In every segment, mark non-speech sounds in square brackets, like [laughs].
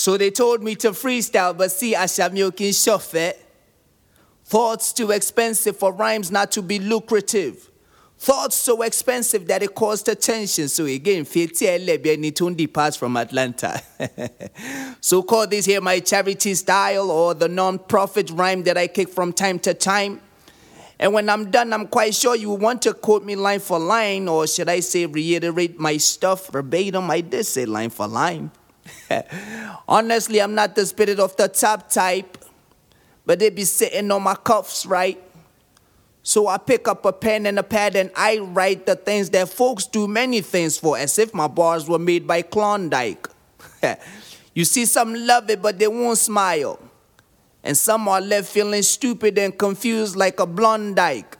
So they told me to freestyle, but see, I shall shuffle. Thoughts too expensive for rhymes not to be lucrative. Thoughts so expensive that it caused attention. So again, Fiti pass from Atlanta. [laughs] so call this here my charity style or the non-profit rhyme that I kick from time to time. And when I'm done, I'm quite sure you want to quote me line for line, or should I say reiterate my stuff verbatim? I did say line for line. [laughs] Honestly, I'm not the spirit of the top type, but they be sitting on my cuffs, right? So I pick up a pen and a pad and I write the things that folks do many things for, as if my bars were made by Klondike. [laughs] you see, some love it, but they won't smile. And some are left feeling stupid and confused like a Blondike.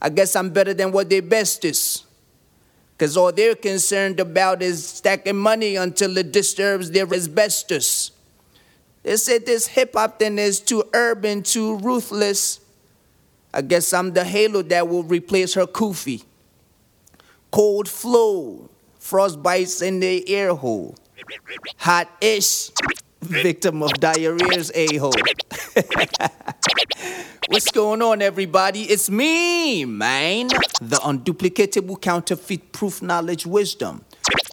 I guess I'm better than what they best is. Because all they're concerned about is stacking money until it disturbs their asbestos. They said this hip hop thing is too urban, too ruthless. I guess I'm the halo that will replace her kufi. Cold flow, frostbites in the ear hole. Hot ish, victim of diarrhea's a hole. [laughs] What's going on, everybody? It's me, man. The unduplicatable, counterfeit proof knowledge wisdom.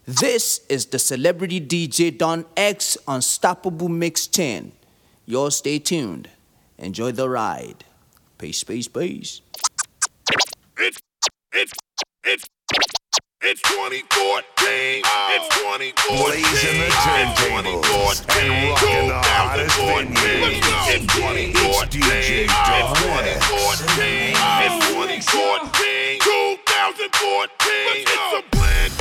This is the celebrity DJ Don X Unstoppable Mix 10. Y'all stay tuned. Enjoy the ride. Peace, peace, peace. It's, it's, it's, it's 2014. It's 2014. Blazing the turntables and rocking the hottest venues. It's 2014. It's DJ Don X. It's 2014. 2014. It's a brand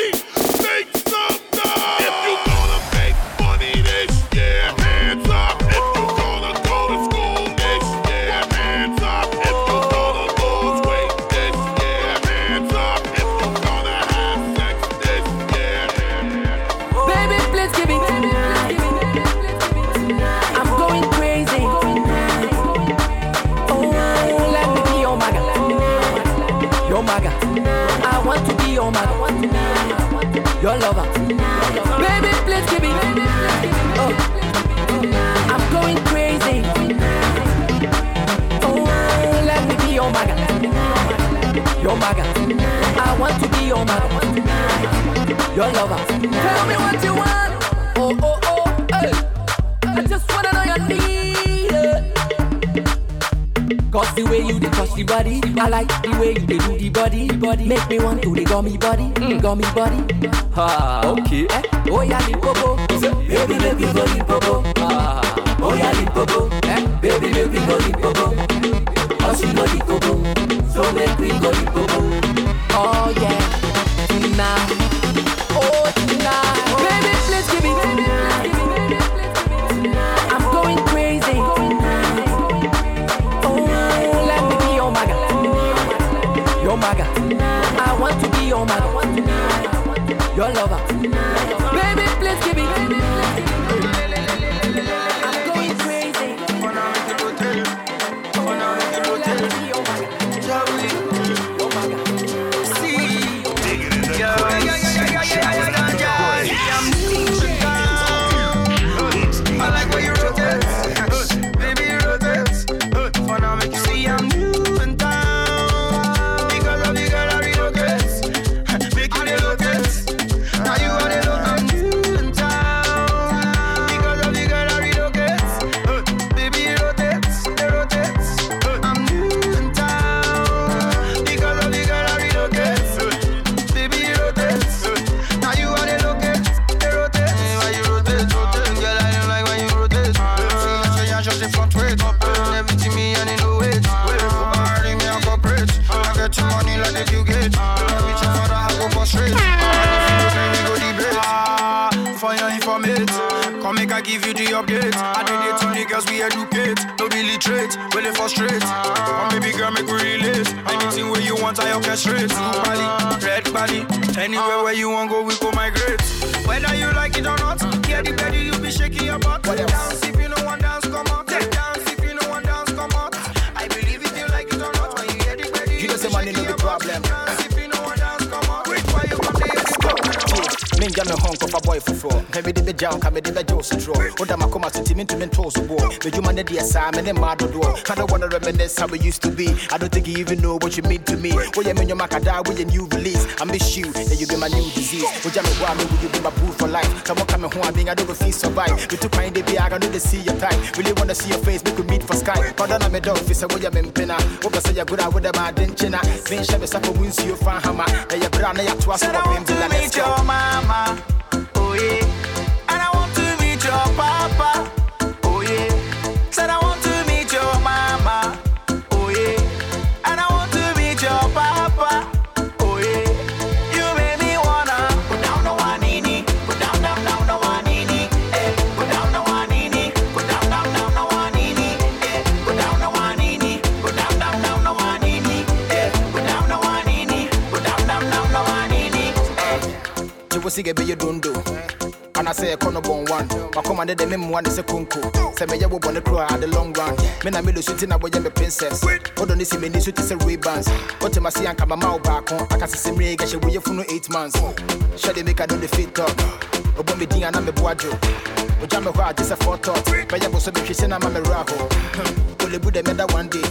Your maga. I want to be your maga. Your lover. Tell me what you want. Oh, oh, oh, hey. I just wanna know your need. Cause the way you dey touch the body, I like the way you dey do the body. body. Make me want to the gummy body, gummy body. Ha, okay. Eh? Oh yeah, the popo. Baby, me go the popo. Ah. Oh yeah, the popo. Eh? Baby, me go the popo. Oh. Oh tonight. Tonight. Baby, please give me. I'm going crazy. Oh, let me be your maga. Your maga. I want to be your maga. Your lover. Come make I give you the updates. I did it to niggas we educate. No be literate, it frustrate? Come baby girl make we relate. Anything where you want, I orchestrate. Blue body, red body. Anywhere where you want go, we go migrate. Whether you like it or not, get the better you be shaking your butt. Dance if you know one dance, come out. Dance menja me hɔn boy foforɔ mpɛ mede bɛgya wo ka mede bɛgye wo sotorɔ woda makoma so nti mentumi ntoo so boɔ medwuma no deɛ saa me ne mmaa dodoɔ I don't wanna reminisce how we used to be. I don't think you even know what you mean to me. Woyɛ me nnwoma kada woyɛ new release. I miss you and you be my new disease. Wogya me hɔ a me will you be my boo for life? Sɛ moka me ho a me I don't feel survive metu kwan de biara no de see your type really wanna see your face? Make we meet for sky. Kɔdɔ na medɔ fi sɛ woyɛ me mpena wopɛ sɛ yɛgoro a wode ma ade nkyena menhyɛ me sapɔ mu nsuo fa hama na yɛberɛ a na yɛatoa so wɔ to bemdela meet your mama, oh yeah. And I want to meet your papa, eh. gye wo sɛ yɛbɛyɛ dondo anasɛ yɛkɔ no bɔn one. Makɔma ne de me mmoa ne sɛ konko sɛ wo bɔne koro a the long run. Me na melo so nti na woyɛ me princess wodɔ ne si m'ani so te sɛ rebans wotem ase anka mama wo baako aka sɛ sɛ mmerɛ gɛhyɛ woyɛ funu 8 months. Hyɛ de meka no de fit ɔbɔ me din a na meboa dwo ogya me hɔ sɛ fɔtɔt bɛyɛ bo so mehwe sɛ na ma olebu dɛ mɛda one day.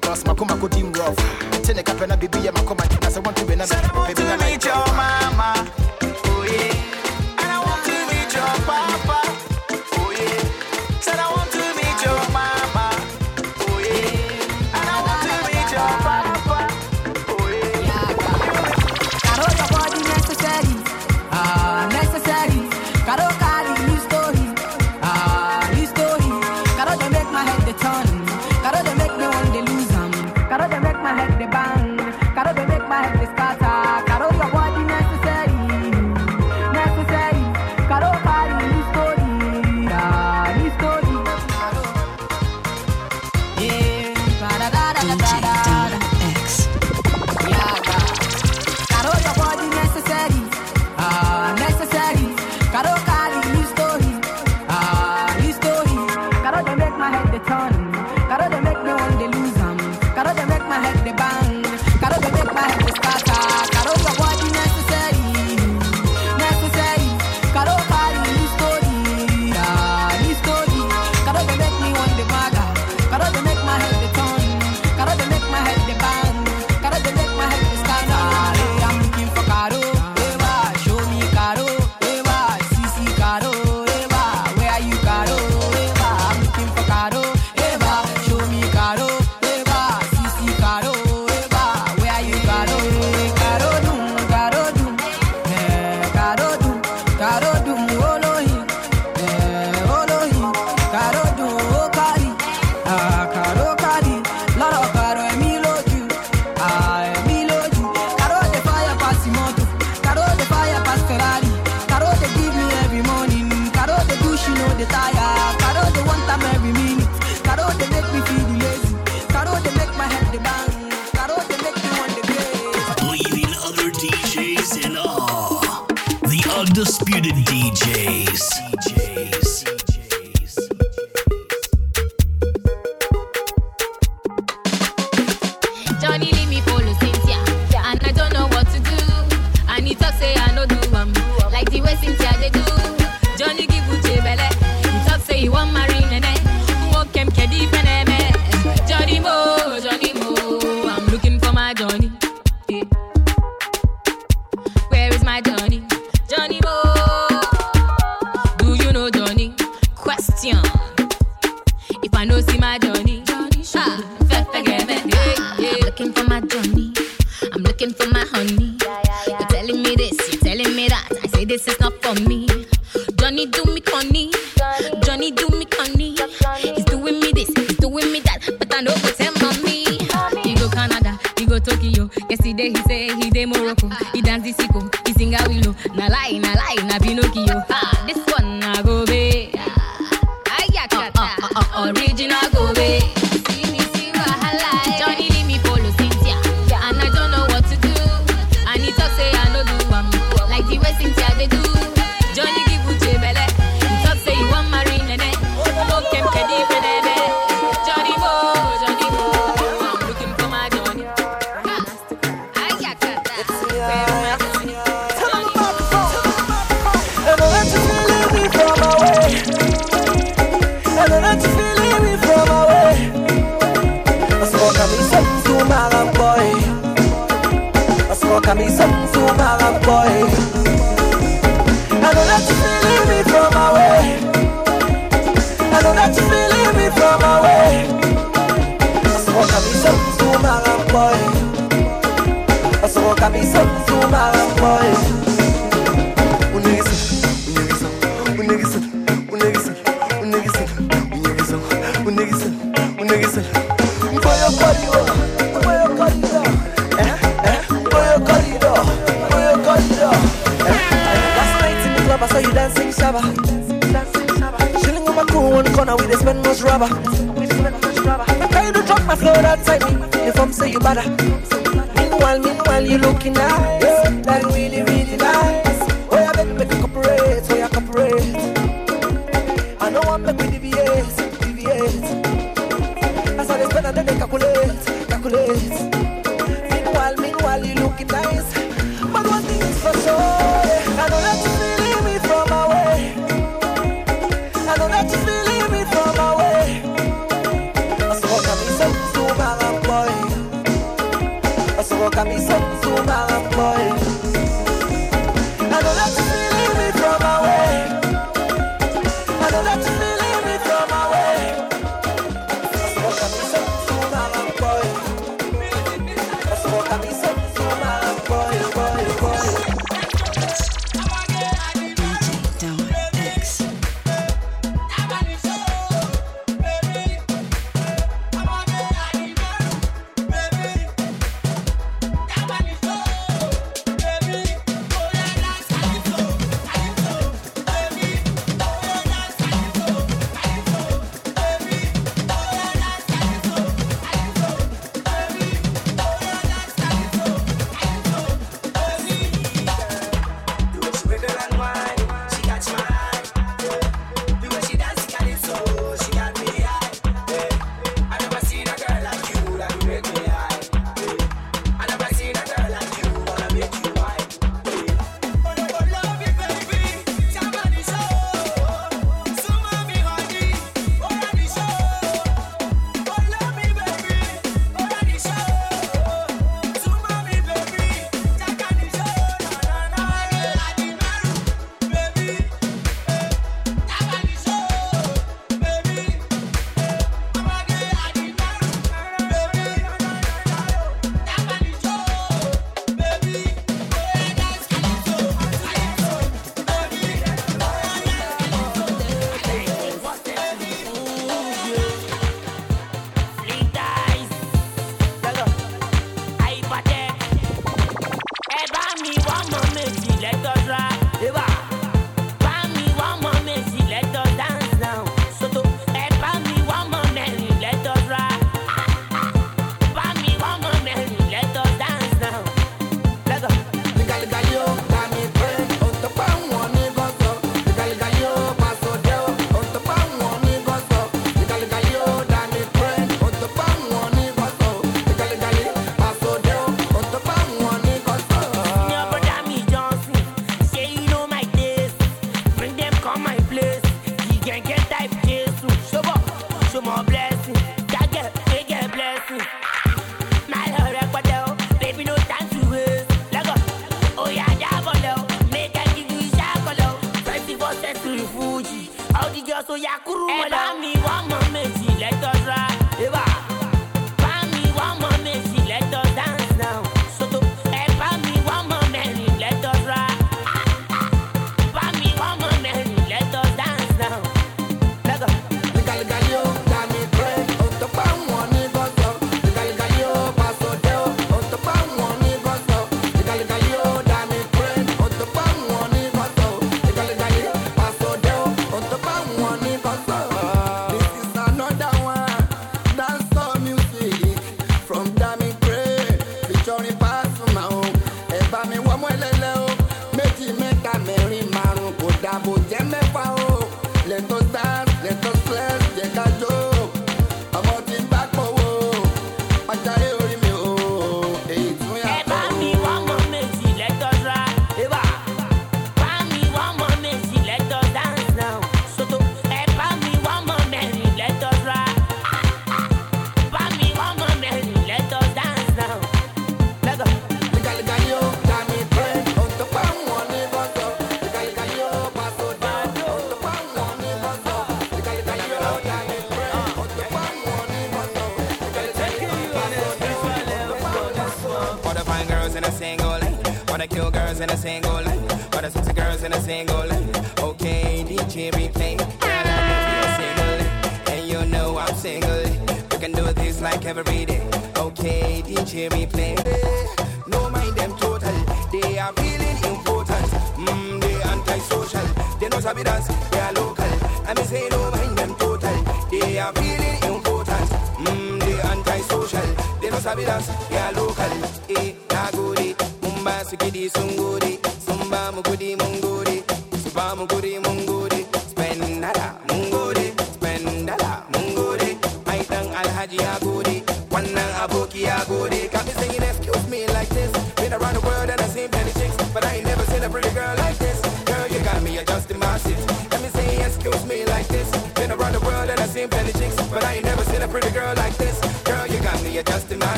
Cause makoma ko dim rough. Nti ne kapɛ na bibi yɛ makoma na sɛ want to be na na Monaco. He dance the sicko, he sing a willow. Na lie, na lie, na Pinocchio. Ah, this one na go be. Ah, I got that. Uh, uh, uh, original. Meanwhile, you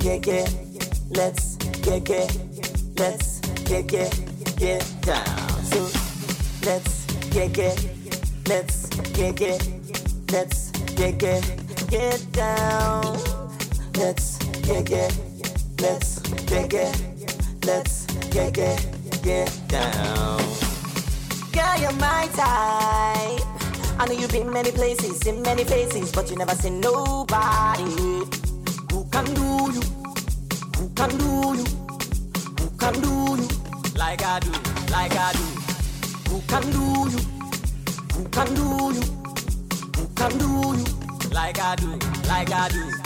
get get, let's get get, let's get get, get down. So let's get get, let's get get, let's get get, get down. Let's get get, let's get get, let's get get, get down. Girl, you're my type. I know you've been many places, in many faces, but you never seen nobody can do you? Who can do you? Who can do you? Like I do, like I do. Who can do you? Who can do you? Who can do you? Like I do, like I do.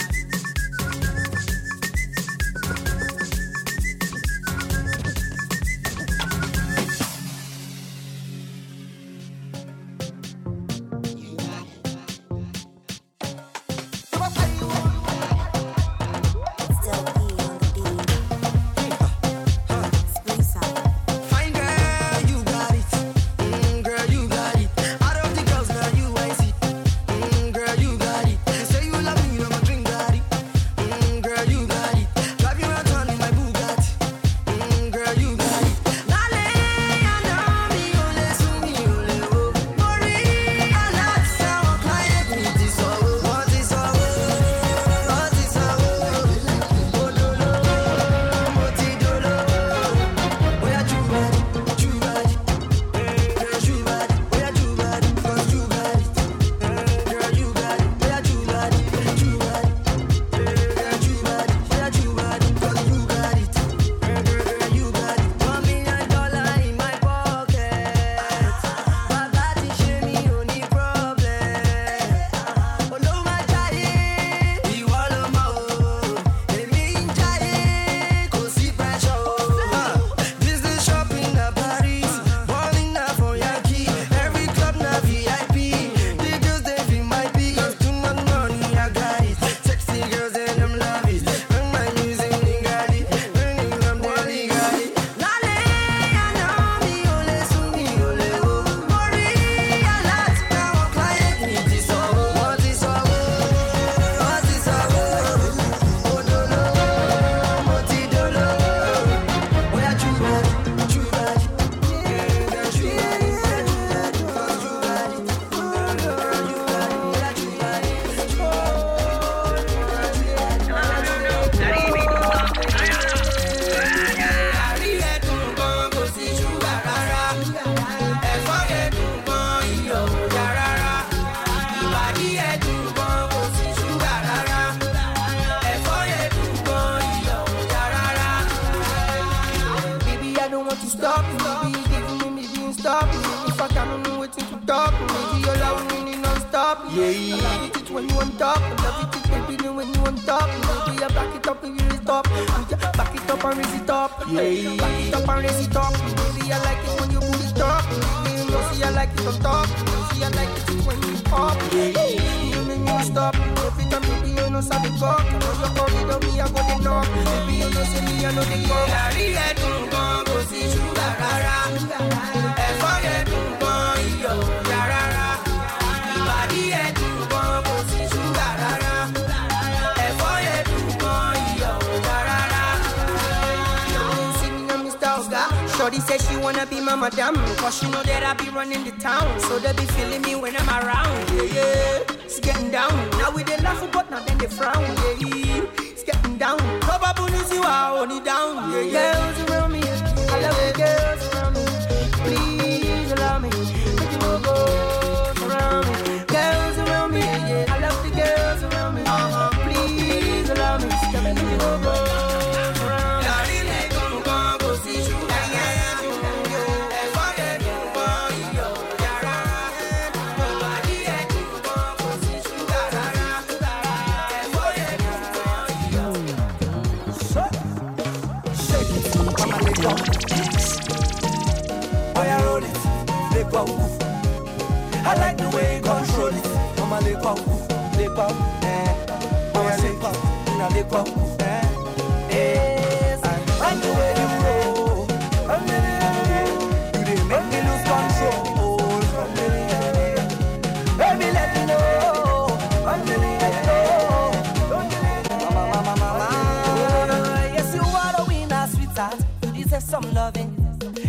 yourself some loving.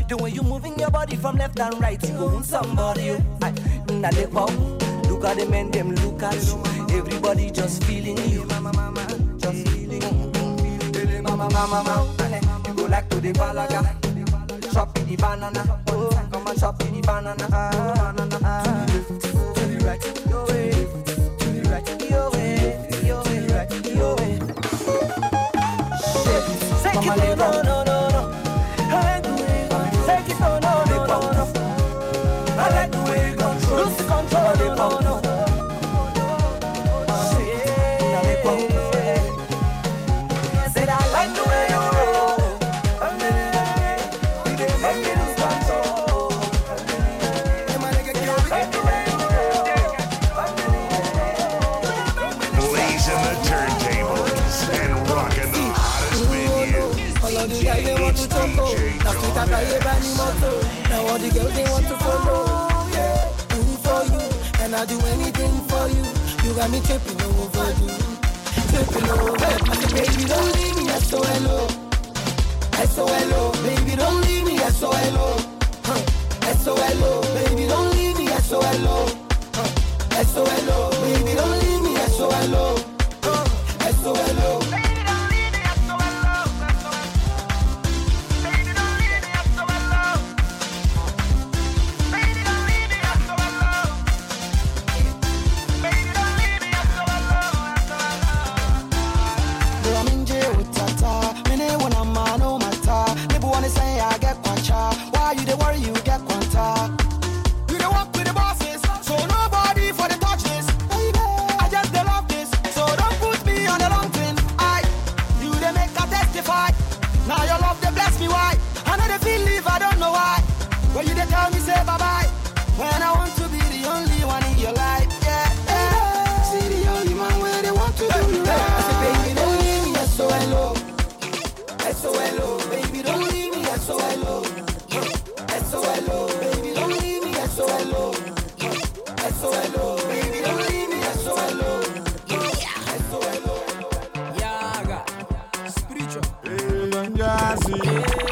The way you moving your body from left and right, you own somebody. I, now they pop. Look at them men, them look at you. Everybody just feeling you. Mama, mama, just feeling you. Mama, mama, mama. You go like to the balaga. Chop in the banana. Oh, come on, chop in the banana. Ah, banana. Ah. To the right, to the right, your way. To the right, your way, your way, your way. Shake it, mama, no, no, no. got me tripping overdue. Tripping overdue. Baby, don't leave me, S-O-L-O. S-O-L-O. Baby, don't leave me, S-O-L-O. Huh. S-O-L-O. Baby, don't leave me, S-O-L-O. Brasil.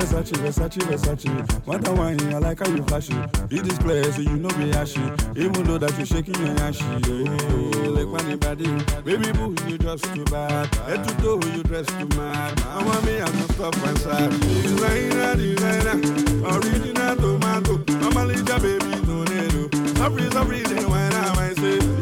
Versace, Versace, Versace. Wonder why I like how you flashy. You display so you know be ashy. Even though that you shaking your ashy. Oh, like when body. Baby boo, you dress too bad. Head to toe, you dress too mad. I want me, I'm not stop and sad. Designer, designer, original tomato. Normally, ja baby, don't know. Sorry, sorry, they wine, I might say.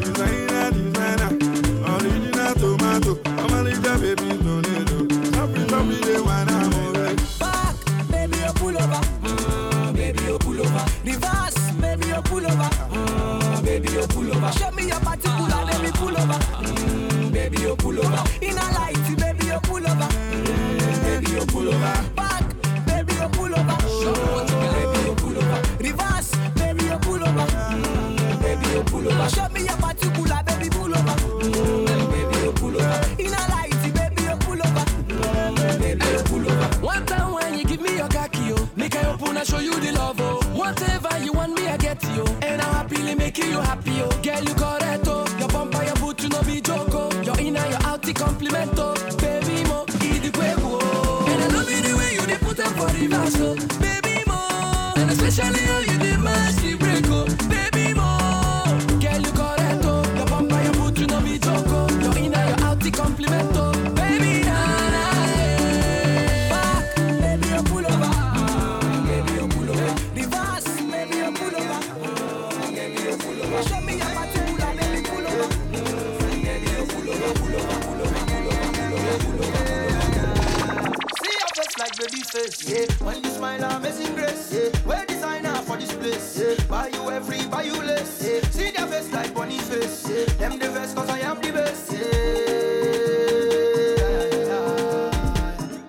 free by you less. Yeah. See their face like bunny face. Yeah. Them the best cause I am the best. Yeah.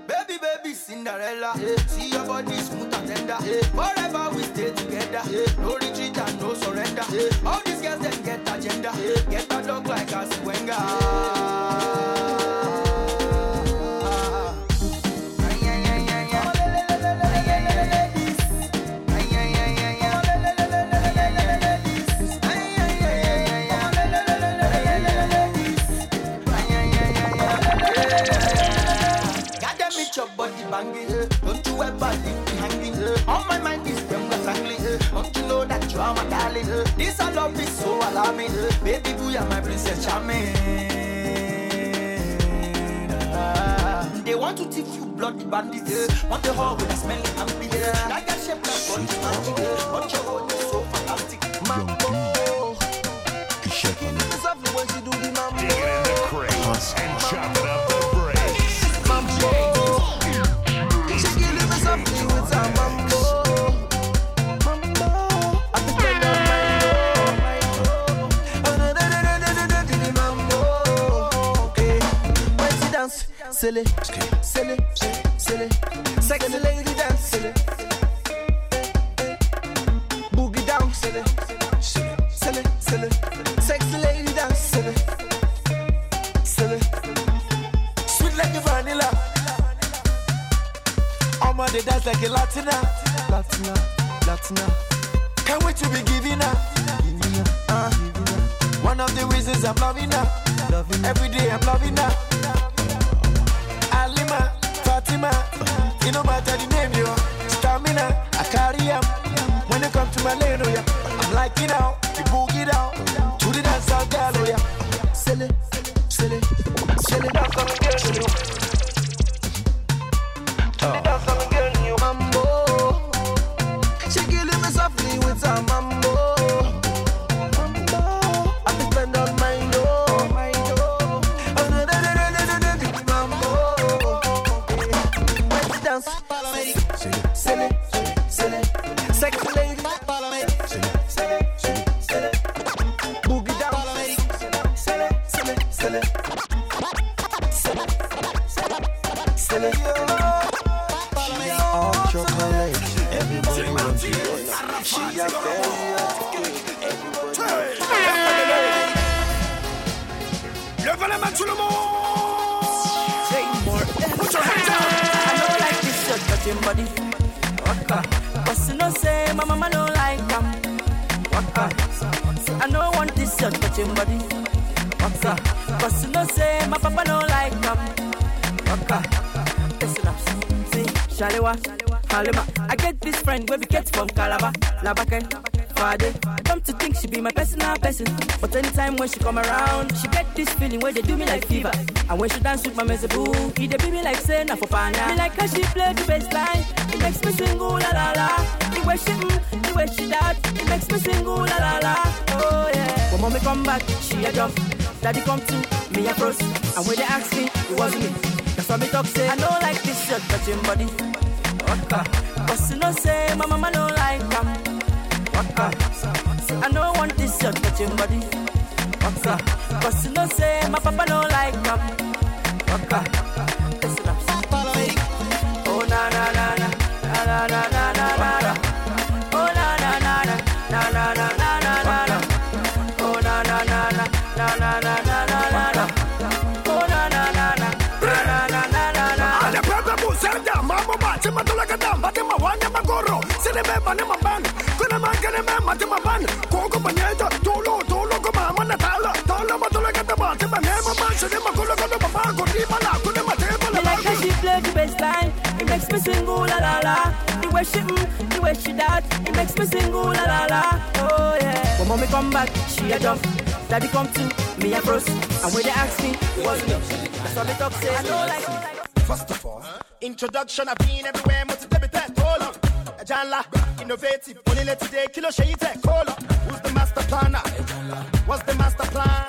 Baby, baby, Cinderella. See your body smooth and tender. Forever we stay together. No retreat and no surrender. All these girls, them get agenda. Get a dog like a swinger. allow me. Baby, boo, you're my princess charming. Uh, they want to teach you bloody bandits. Want the whole with a smelly ambulance. I got shaped like body magic. Watch your own. silly. body. Waka. But you no say my mama don't like them. Waka. I no want this your touching body. Waka. But you no say my papa don't like them. Waka. Listen up. See, Shalewa, Halima. I get this friend where we get from Calabar, Labake, Fade want to think she be my personal person. But anytime when she come around, she get this feeling where they do me like fever. And when she dance with my mezeboo, he they be me like saying for pana. Me like how she play the bass line, it makes me sing ooh la la la. The way she mm, the way she that, it makes me sing ooh la la la. Oh yeah. When mommy come back, she a jump. Daddy come too, me a cross. And when they ask me, it wasn't me. That's why me talk say I don't like this shirt touching body. Waka, but you know say my mama don't like them. Waka. I don't want this your touching body. Waka, cause you know say my papa don't like them. Waka, listen up. Oh na na na na na na na. makes me sing ooh la la la. The way she mm, the way she that, it makes me sing ooh la la la. Oh yeah. When mommy come back, she a jump. Daddy come too, me a cross And when they ask me, what's up? That's all they talk say. I know like. First of all, introduction. I've been everywhere, multiple test. Hold on, Ajanla, innovative. Only let today, kilo shade tech. Hold on, who's the master planner? What's the master plan?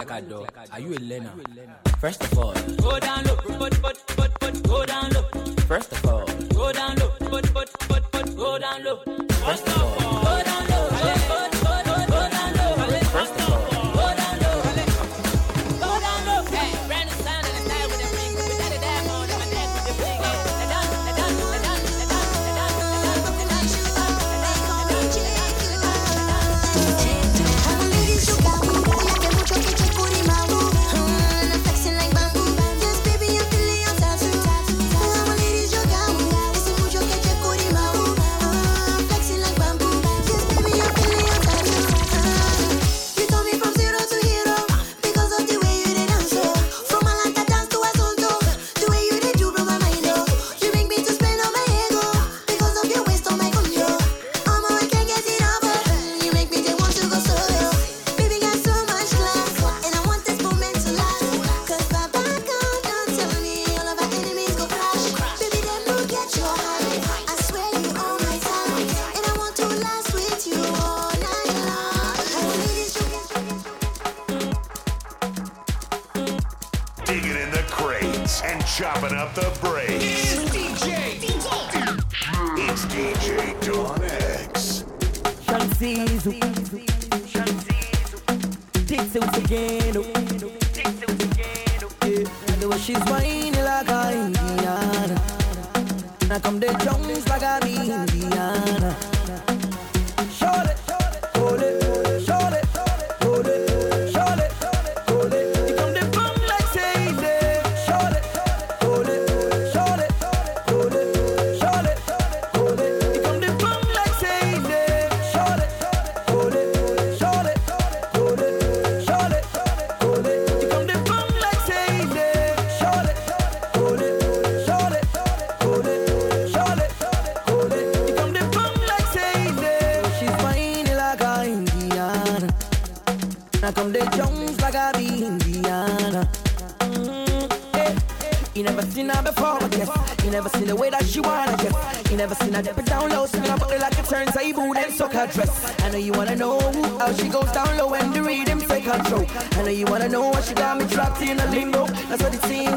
like do. Her dress. I know you wanna know how she goes down low when the rhythm take control. I know you wanna know why she got me trapped in a limbo. That's what the team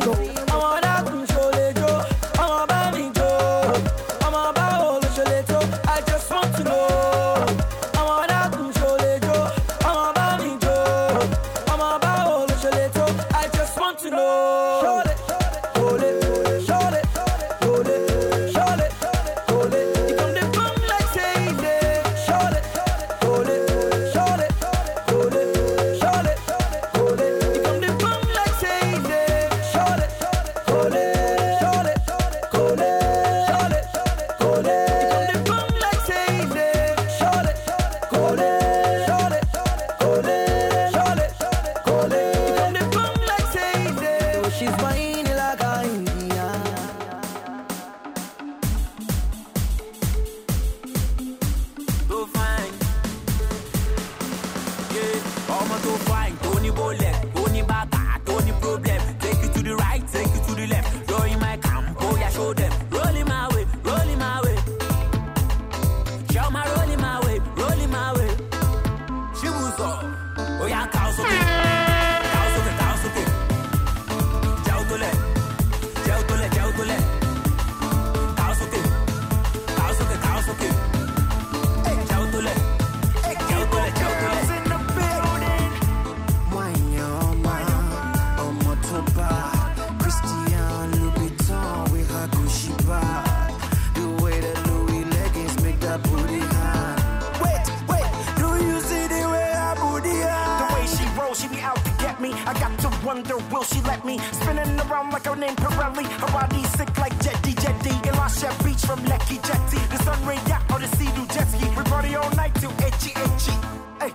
I got to wonder, will she let me? Spinning around like her name Pirelli. Her body sick like Jetty Jetty. Elisha Beach from Lekki Jetty. The Sunray yacht or the Sea-Doo jet ski. We party all night till itchy itchy. Hey,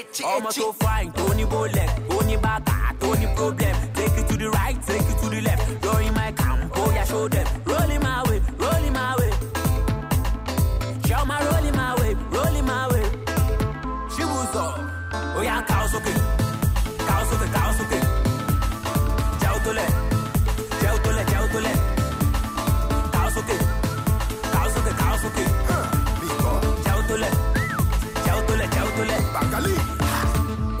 itchy ọmọ tó fine tó ní bólẹ̀ tó ní bàtà tó ní problem take you to the right take you to the left lórí my camp bóyá show them rolling my way rolling my way show my rolling my way rolling my way ṣíbùsọ̀ ọ sókè ká ọ sókè ká ọ sókè ká ọ sókè ká ọ sókè jẹ́ ó tó lẹ̀ jẹ́ ó tó lẹ̀ jẹ́ ó tó lẹ̀. Bakali.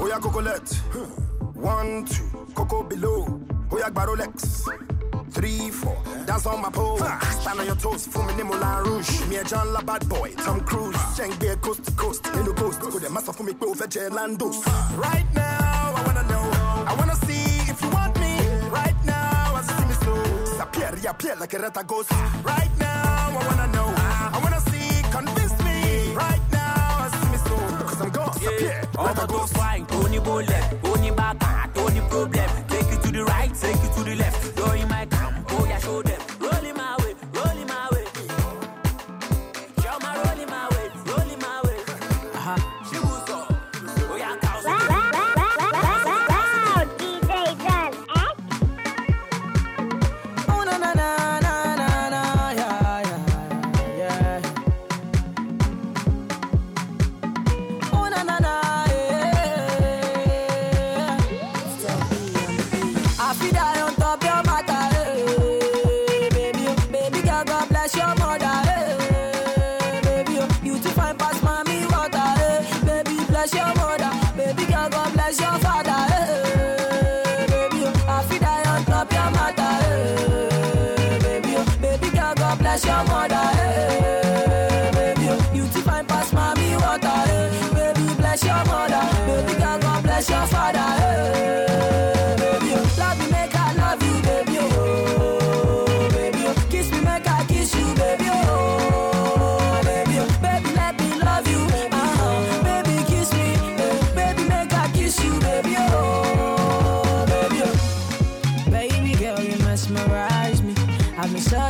Oya Cocolette. One, two, Coco below. Oya Barolex. Three, four, dance on my pole. Stand on your toes, for me Moulin Rouge. Me a John La Bad Boy, Tom Cruise. Cheng Bear coast to coast, in the coast. Go the master for me, go for Landos. Right now, I wanna know. I wanna see if you want me. Right now, as you see me slow. Disappear, reappear like a rat ghost. Right now, I wanna know. I wanna see, convince me. Right now, as you see me slow. Cause I'm gone, disappear. ọmọ tó fine tó ní bólẹ̀ tó ní bàtà tó problem take you to the right take you to the left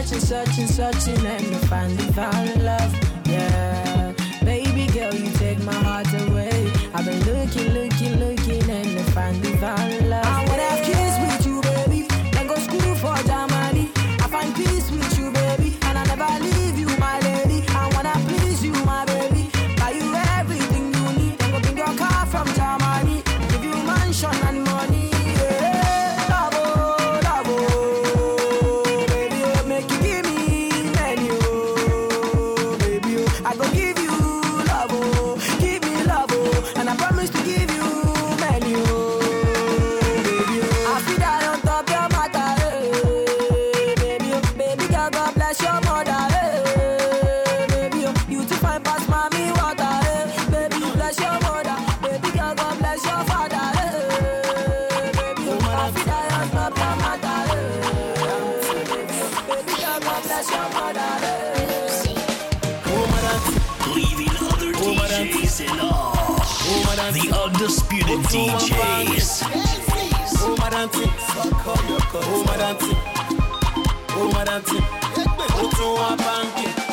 searching, searching, searching, and to find divine love. Yeah, baby girl, you take my heart away. I've been looking, looking, looking, and to find divine love. DJs. Oh. Oh. Oh. Oh.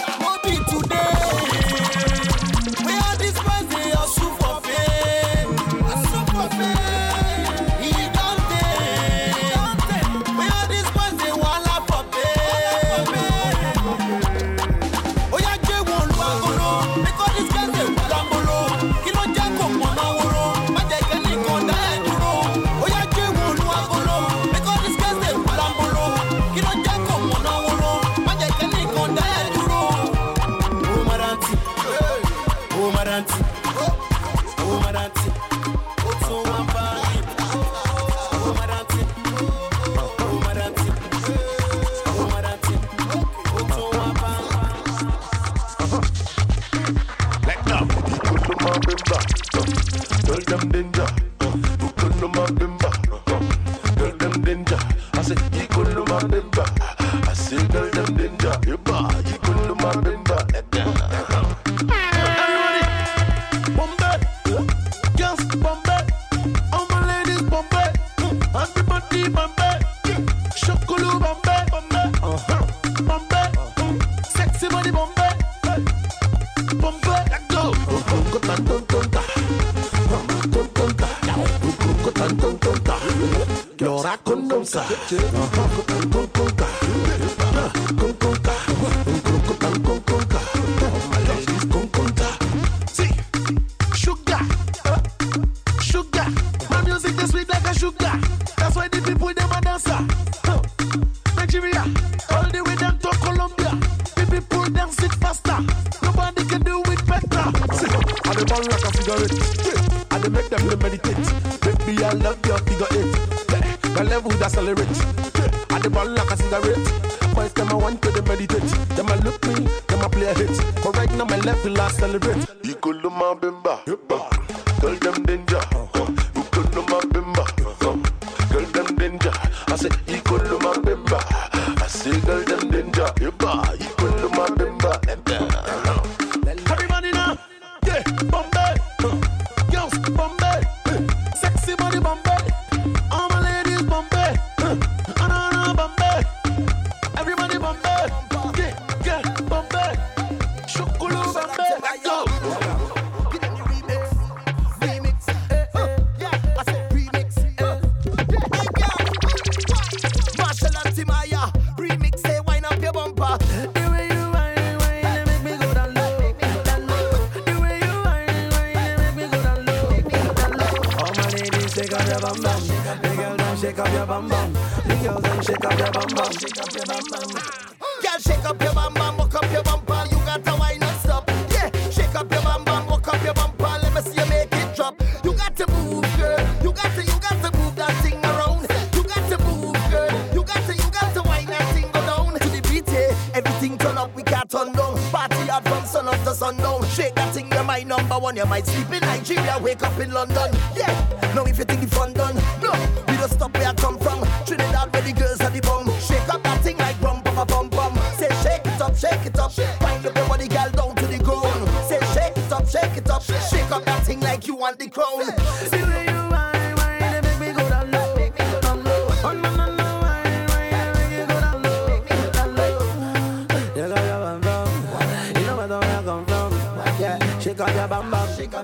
I couldn't know.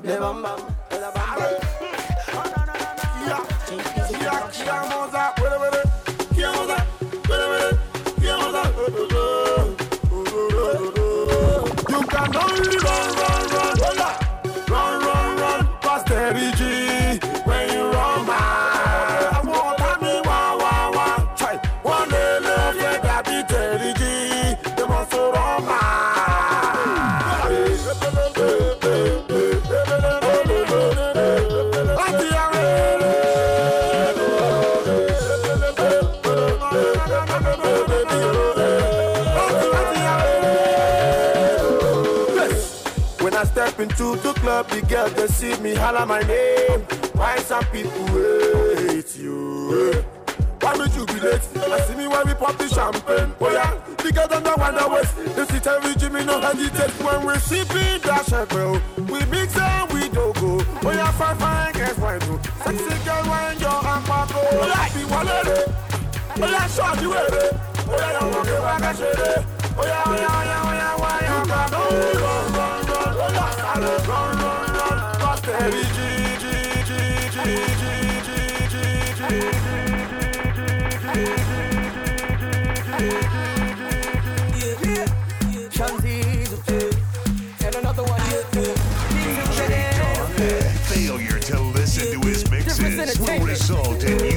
bam bam. The girl they see me holler my name. Why some people hate you? Why me jubilate? I see me when we pop the champagne. Oh yeah, the girls them don't wonder waste. They sit and we Jimmy no hesitate when we sipping that champagne. We mix and we don't go. Oh yeah, fine fine girls why do? Sexy girl when your hand pop Oh yeah, be wallet. Oh yeah, you wear it. Oh yeah, you walk it back and shit it. Oh yeah, oh yeah, oh yeah, oh yeah, will result in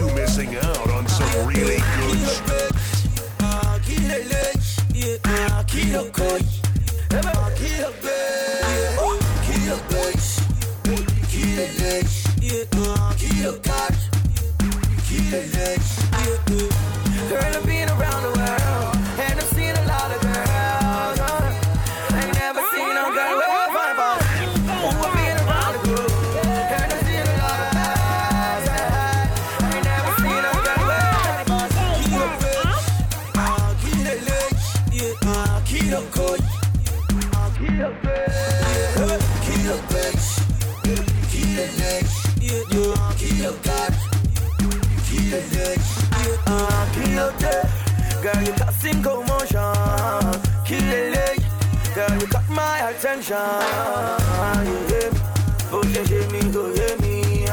guilty. Guilty. You are guilty. Girl, you got single motion. Kill it, Girl, you got my attention. You hear me? Oh, you hear me? Oh, hear me?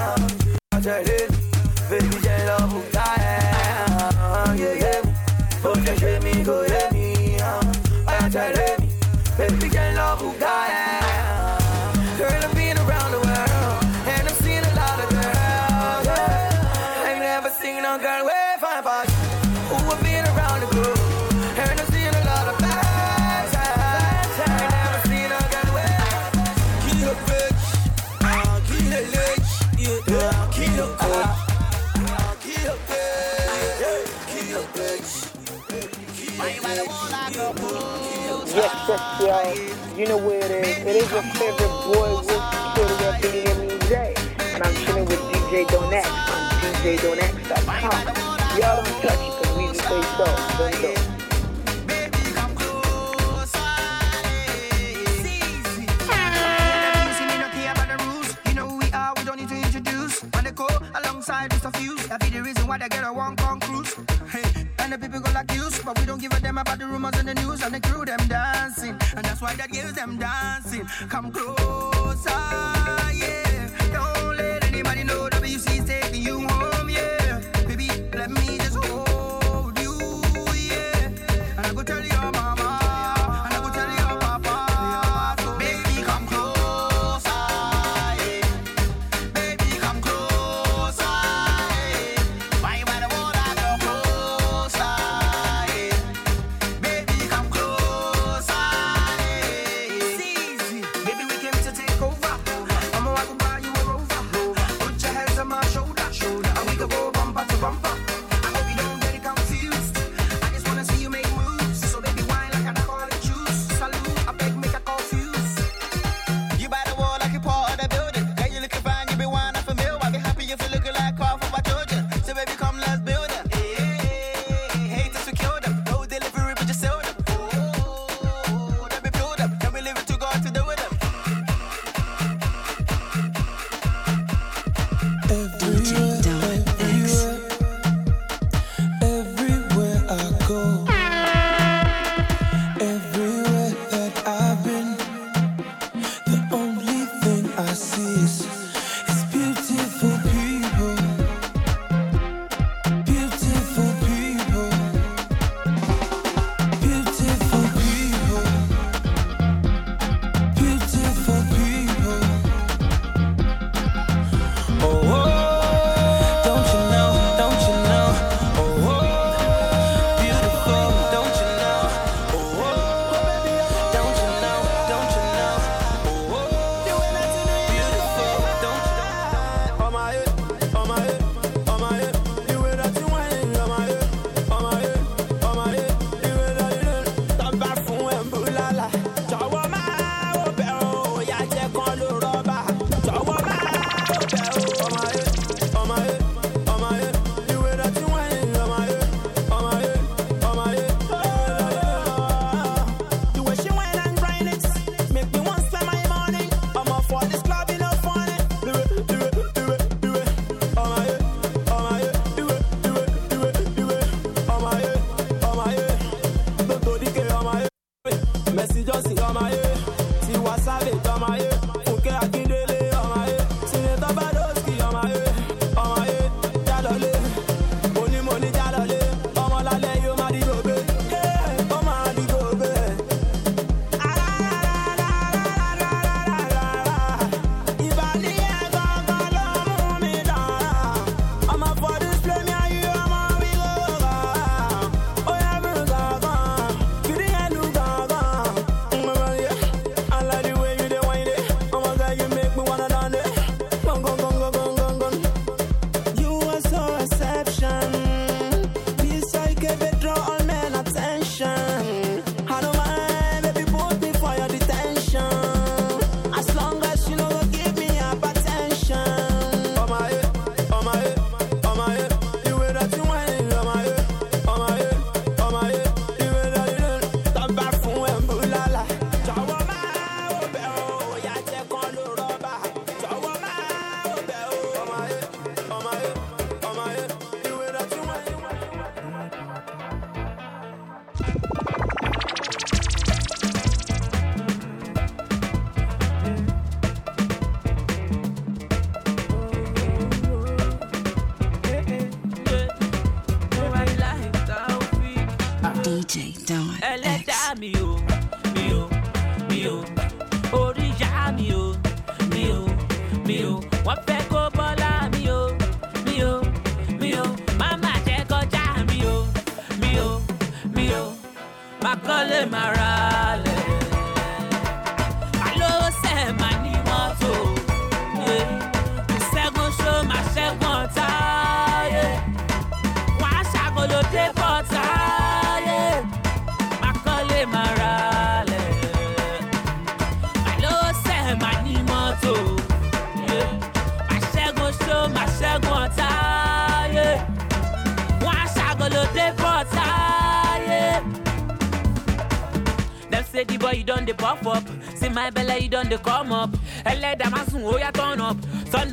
I tell you. Yes, yes, y'all. You know where it is. It is your favorite boy with Kid Repping J. And I'm chilling with DJ Donex on DJDonex.com. Y'all don't touch it because we just say so. Don't go. You alongside just a few, that be the reason why they get a one con cruise. Hey, and the people go like you, but we don't give a damn that's why that gives them dancing. Come closer,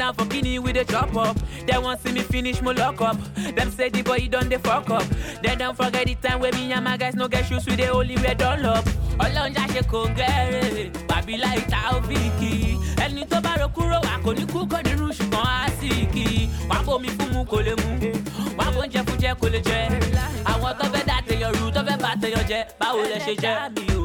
Sundown for kini with dey chop up. Dem wan see me finish my lock up. Them say the boy you don dey fuck up. They don't forget the time wey me and my guys no get shoes we dey only wear dunlop. Ọlọ́njà ṣe kò gẹ́rẹ́, bàbí láì ta òfìkì. Ẹni tó bá ro kúrò wà kò ní kú kò nínú ṣùgbọ́n á sì kì í. Wàá bomi fún mu kò lè mu, fún jẹ kò lè jẹ. Àwọn tó fẹ́ dá tèèyàn rú tó fẹ́ bá jẹ, báwo lẹ ṣe jẹ́?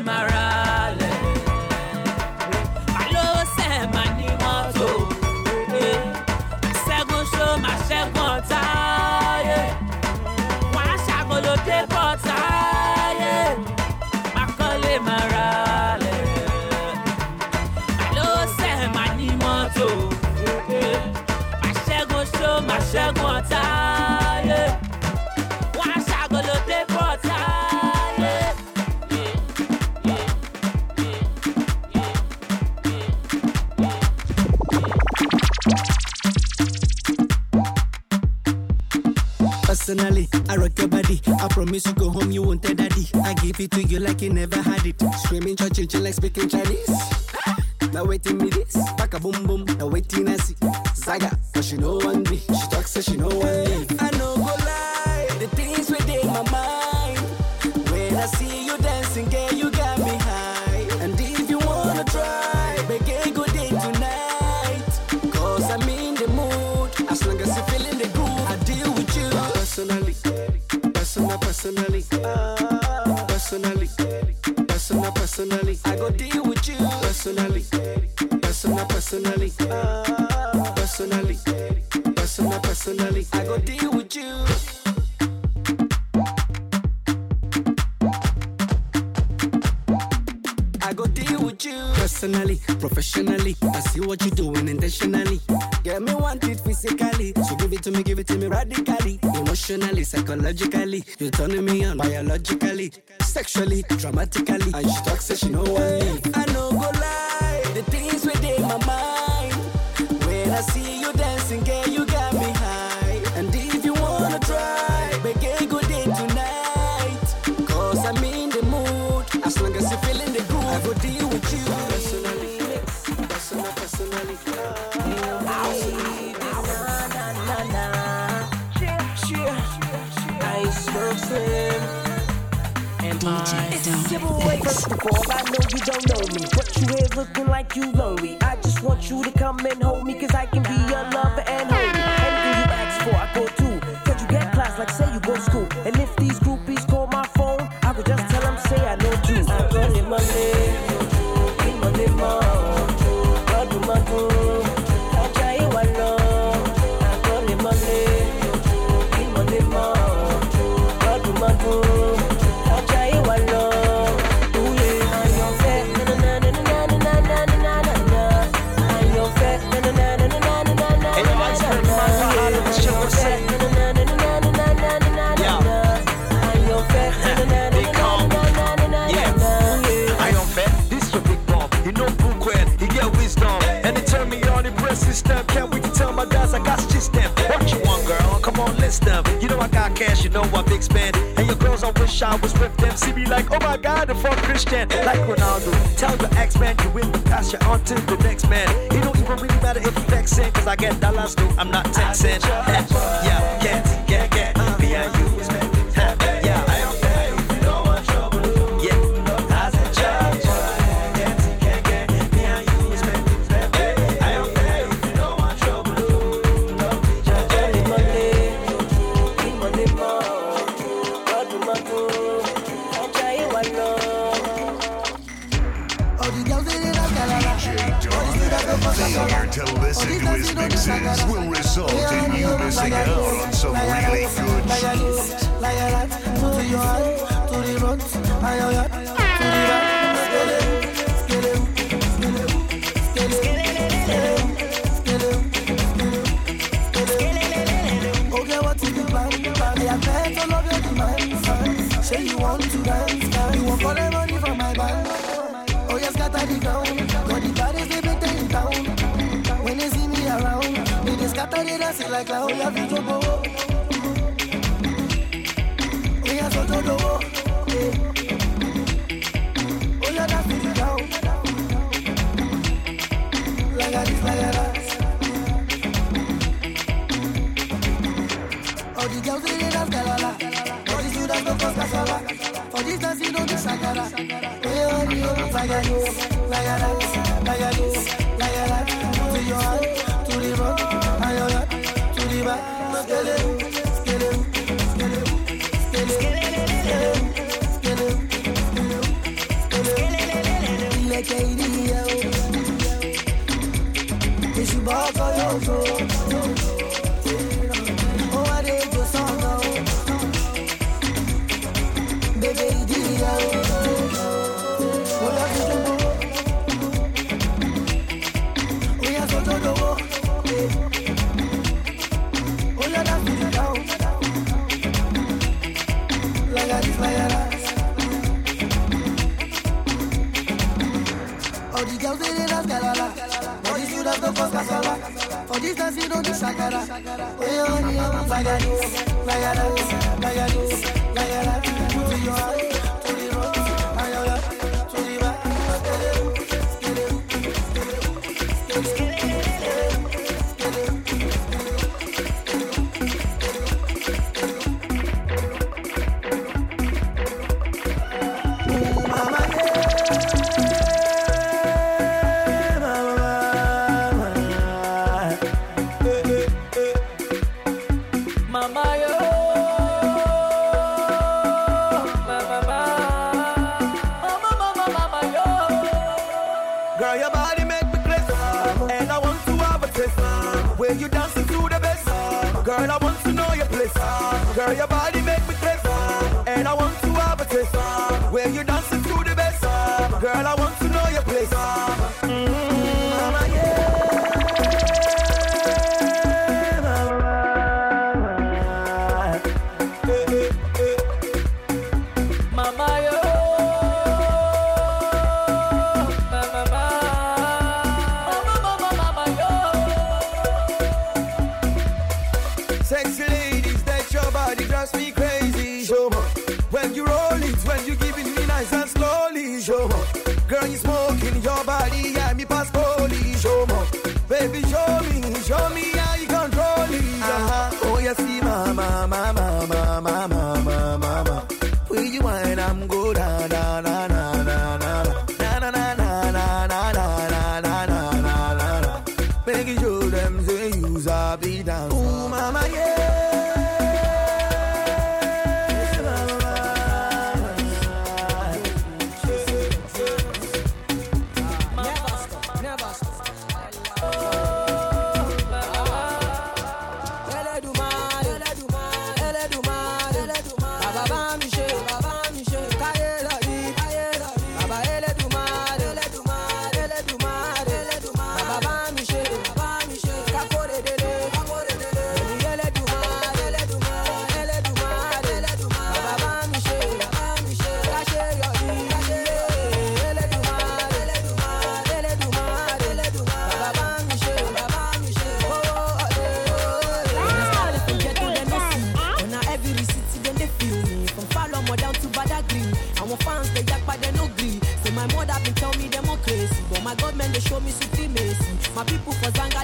Má Personally, I rock your body. I promise you go home, you won't tell daddy. I give it to you like you never had it. Screaming, church, like speaking Chinese. Now waiting me this, back a boom boom. Now waiting I see Zaga, but she know one me. She talks so she know one me. I know go lie, the things within my mind. When I see personally. Personally, personal, personally. I go deal with you. Personally, personal, personally. Personally, personal, personally. I go deal with you. I go deal with you personally, professionally. I see what you're doing intentionally. Get me want it physically, so give it to me, give it to me radically, emotionally, psychologically. You're turning me on biologically, sexually, dramatically. And she talks, say she know what me. I know go lie, the things within my mind. When I see It's your boy. First of all, I know you don't know me, but you here looking like you lonely. I just want you to come and hold me, cause I can be your lover Can't my guys I got shit them. What you want, girl? Come on, list them. You know I got cash, you know I big spend. And your girls, I wish I was with them. See me like, oh my god, the fuck Christian. Like Ronaldo, tell your ex man you win the pass you on to the next man. It don't even really matter if you texting, cause I get dollars too. I'm not texting. yeah, can't, get, get, behind you. Yeah, Classic like la olla Vito We are so dodo. Oh, yeah, that's. Like that is like that. All the girls in the dance, galala. All the students don't cause cassava. For this dance, you don't do shakara. Hey, all the old sagara. Like that. To your hand, to the rock, and your Katie, yo. Cause you bought for your soul. For this dance, you don't do shakara. Oh, yeah, oh, yeah, fire this, fire your heart to the road, to the back.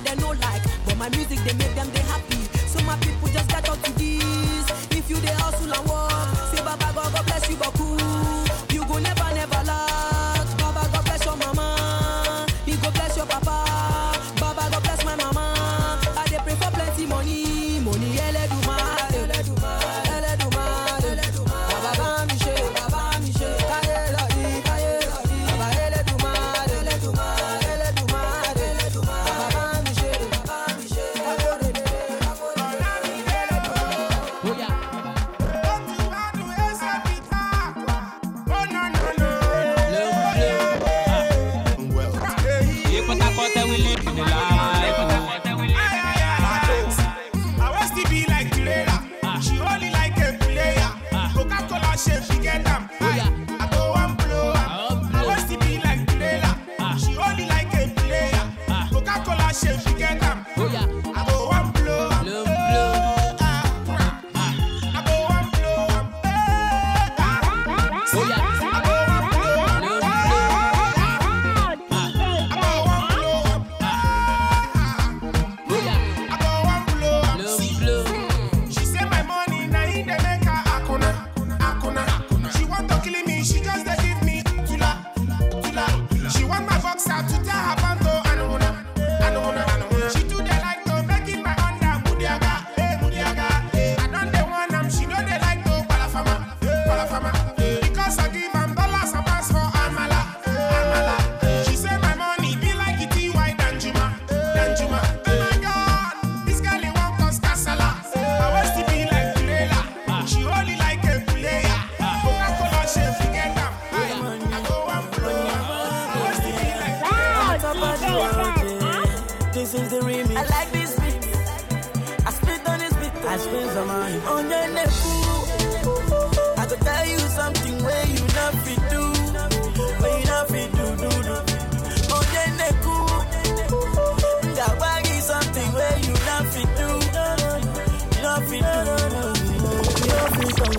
They no like, but my music they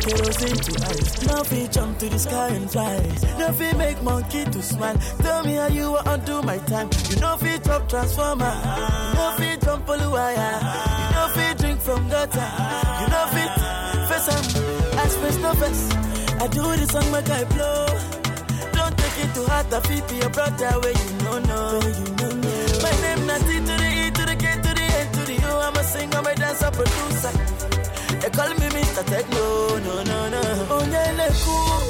kerosene to ice. No fit jump to the sky and fly. No fit make monkey to smile. Tell me how you want undo my time. You know fit top transformer. You know fit jump all wire. You know fit drink from gutter. You know fit face am. As face no face. I do this song make I blow. Don't take it to heart. I fit be your brother where you know no. You know no. My name not to the E to the K to the A to the U. I'm a singer, I'm dancer, producer. Call me Mr. Tekno, no, no, no. Cool.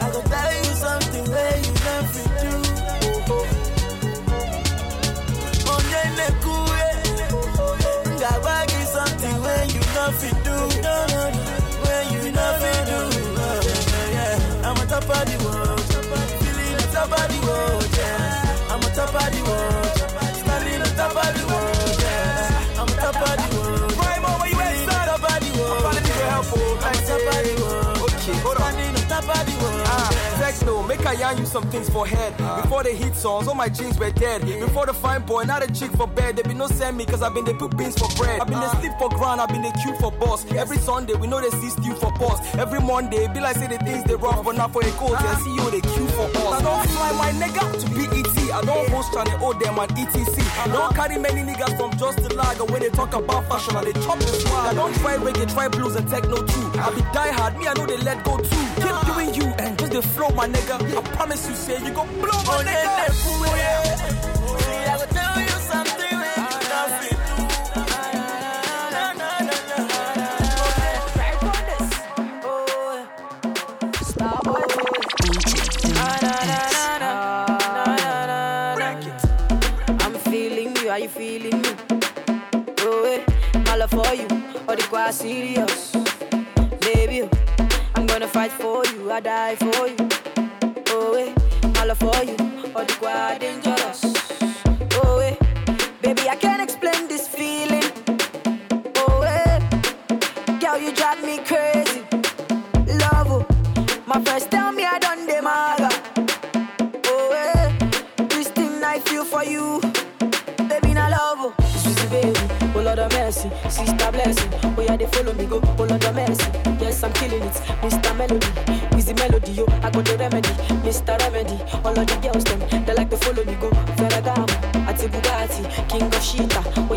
I go tell you something where you never do. Oh, yeah. Got bag is something where you never do. No, no, no. Where you do. I'm on top of the world. Feeling on top of the world, Ah, Tekno, make I yarn you some things for head. Ah. Before the hit songs, all my jeans were dead. Before the fine boy, not a chick for bed. They be no send me, cause I been they put beans for bread. I been they ah. sleep for ground, I been they queue for boss. Every Sunday, we know they see stew for boss. Every Monday, be like say the things they rough, but not for a cause. They ah. see you, they queue for us. I don't fly my nigga to BET. I don't host channel, oh them and ETC. I don't carry many niggas from just the lager when they talk about fashion and they chop the swag. I don't try reggae, try blues and techno too. I be uh-huh. die hard, me I know they let go too. Keep uh-huh. doing you and the flow, my nigga. I promise you, say you gon' blow my Oh, yeah, yeah, nigga. cool, yeah. See, I will tell you something where you never do. Na, na, na, na, na. Okay, right on this. Oh, yeah. Star boy. Na, na, na, na, na. Na, na, na, na. I'm feeling you, are you feeling me? Oh, eh, my love for you, all the quite serious. Fight for you, I die for you. Oh, eh, my love for you, all the quite dangerous. Oh, eh, baby, I can't explain this feeling. Oh, eh, girl, you drive me crazy. Love, oh, my friends tell me I done the maga. Oh, eh, this thing I feel for you. Baby, na love, oh, sweetie baby, oh Lord of mercy, sister blessing. Oh yeah, they follow me go, units, Mr. Melody, Easy Melody, yo, I got the remedy, Mr. Remedy. All of the girls, them, they like to follow me, go, Ferragamo, Ati Bugatti, King of Shita,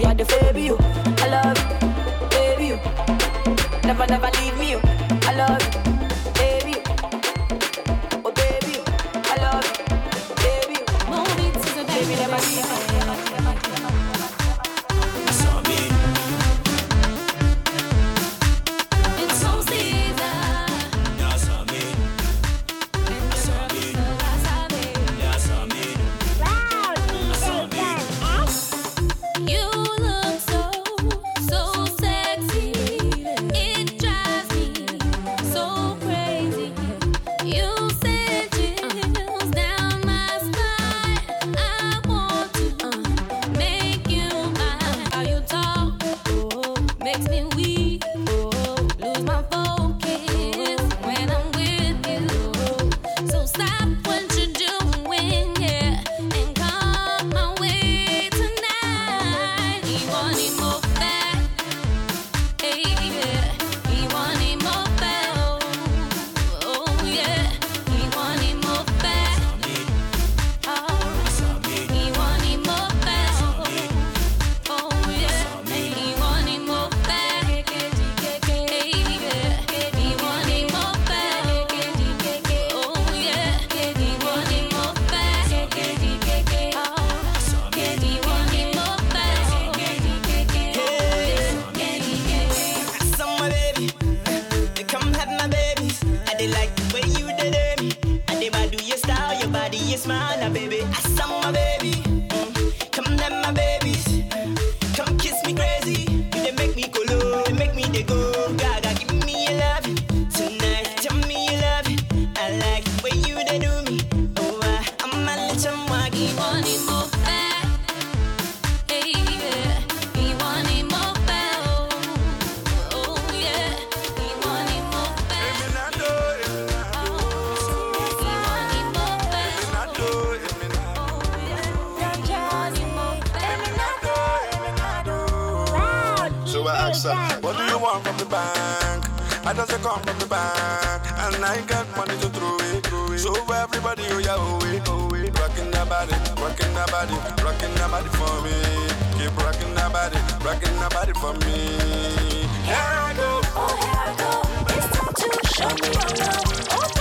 yes. What do you want from the bank? I just come from the bank, and I got money to throw it. Throw it. So everybody, oh yeah, oh yeah, oh yeah. Rocking that body, rocking that body, rocking that body for me. Keep rocking that body, rocking that body for me. Here I go, oh here I go. It's time to show me your love. Oh,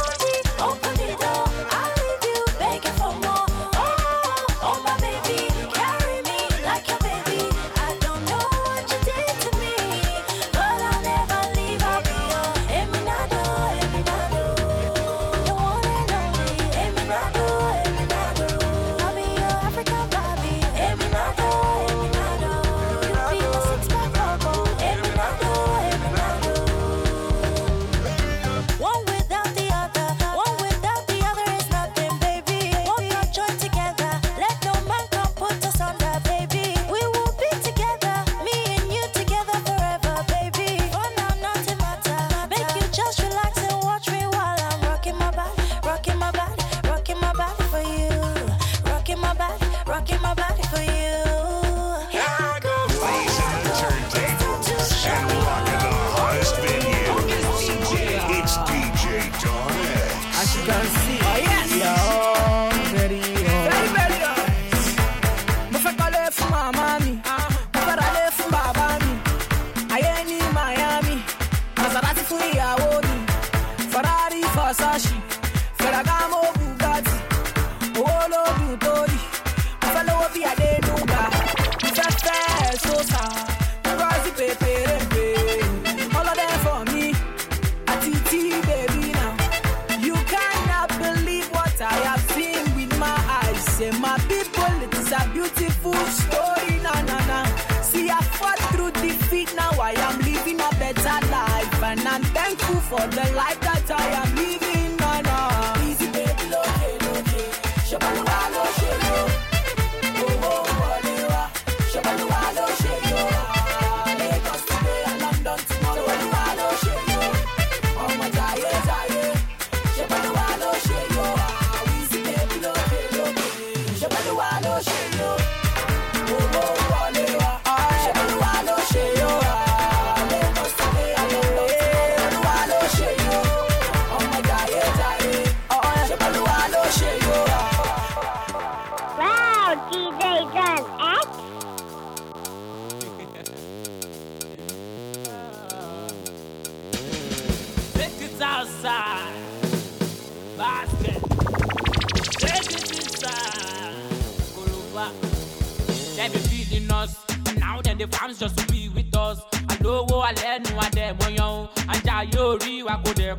farms just to be with us. Àlówó alẹ́ nu adẹ̀ mọ̀yán o. Ajá yóò rí wa kò dẹ̀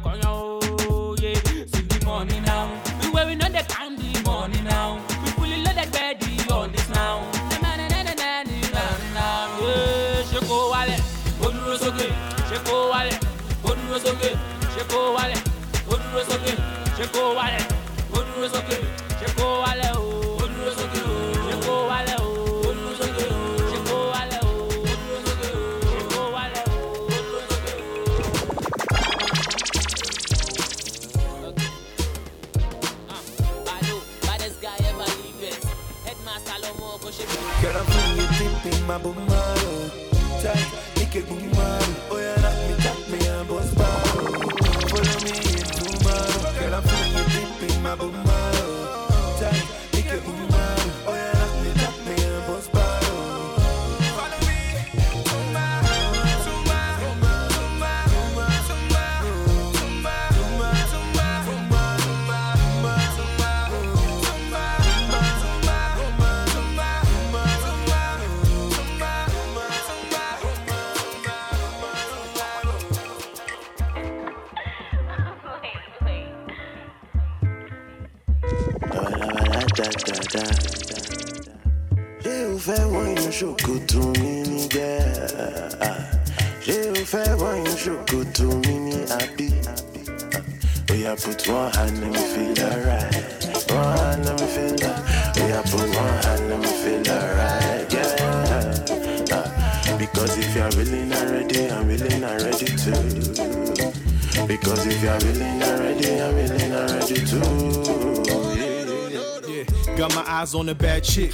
eyes on a bad chick.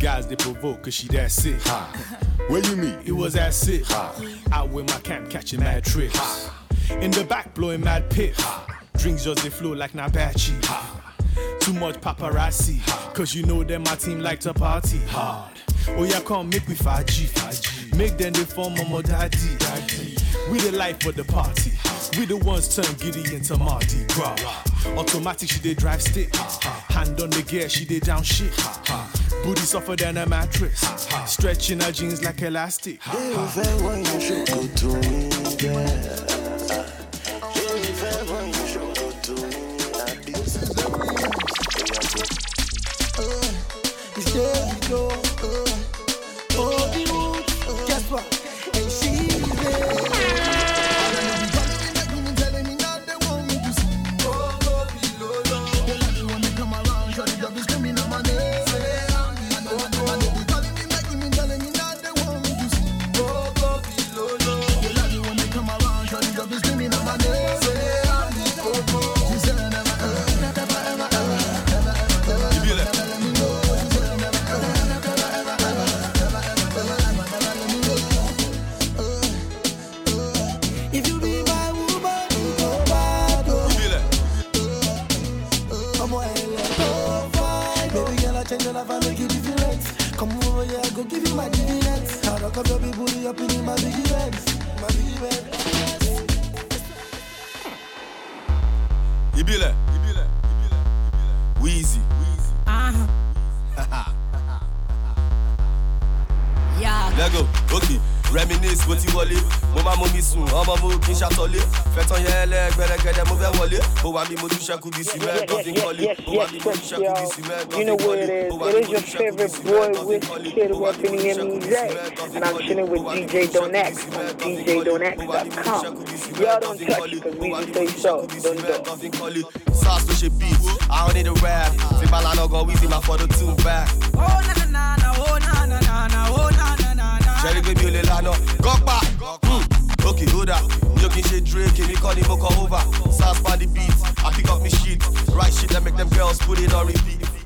Guys they provoke cause she that sick. Where you meet? It was that sick. Out with my camp catching mad tricks. In the back blowing mad piff. Drinks just they flow like Nabachi. Too much paparazzi. Cause you know that my team like to party hard. Oh yeah, come make we 5G. Make them they form my daddy. We the life of the party. We the ones turn giddy into Mardi Gras. Automatic, she they drive stick. Hand on the gear, she they down shit. Booty softer than a mattress. Stretching her jeans like elastic. Ṣé o rock up your big booty up in my. My. Ibile. Reminisce bó ti wọlé. Mo máa mú mi sùn, ọmọ mo kì í ṣàtọ́lé. Fẹ̀tàn yẹn lẹ gbẹrẹgẹdẹ mo fẹ́ wọlé. Ó wà mí mo tún ṣẹ́kù bí cement tó fi ń kọ́lé. Ó wà mí mo tún ṣẹ́kù bí cement tó You fi know ń what kọ́lé. it is. Ó wà It mí is mo your tún ṣẹ́kù bí favorite cement boy tó fi with ń kọ́lé. Kid repping MZ. And I'm chilling with DJ Don't X on DJDon'X.com. Y'all don't touch because we just say so. Don't do. Sauce tó ṣe beat, I don't need a rap. Fi balana gan Weezy máa fọdún tún back. Oh na na na na, oh na na na na, oh na na na na. Ṣẹ́rí hmm. pé mi ò lè lànà. Gọ́pà! Hold up. Mi ò kí n ṣe Drake, èmi kọ́ ni mo kọ over. On the beat, I pick up me shit. Right shit that make them girls put it on repeat.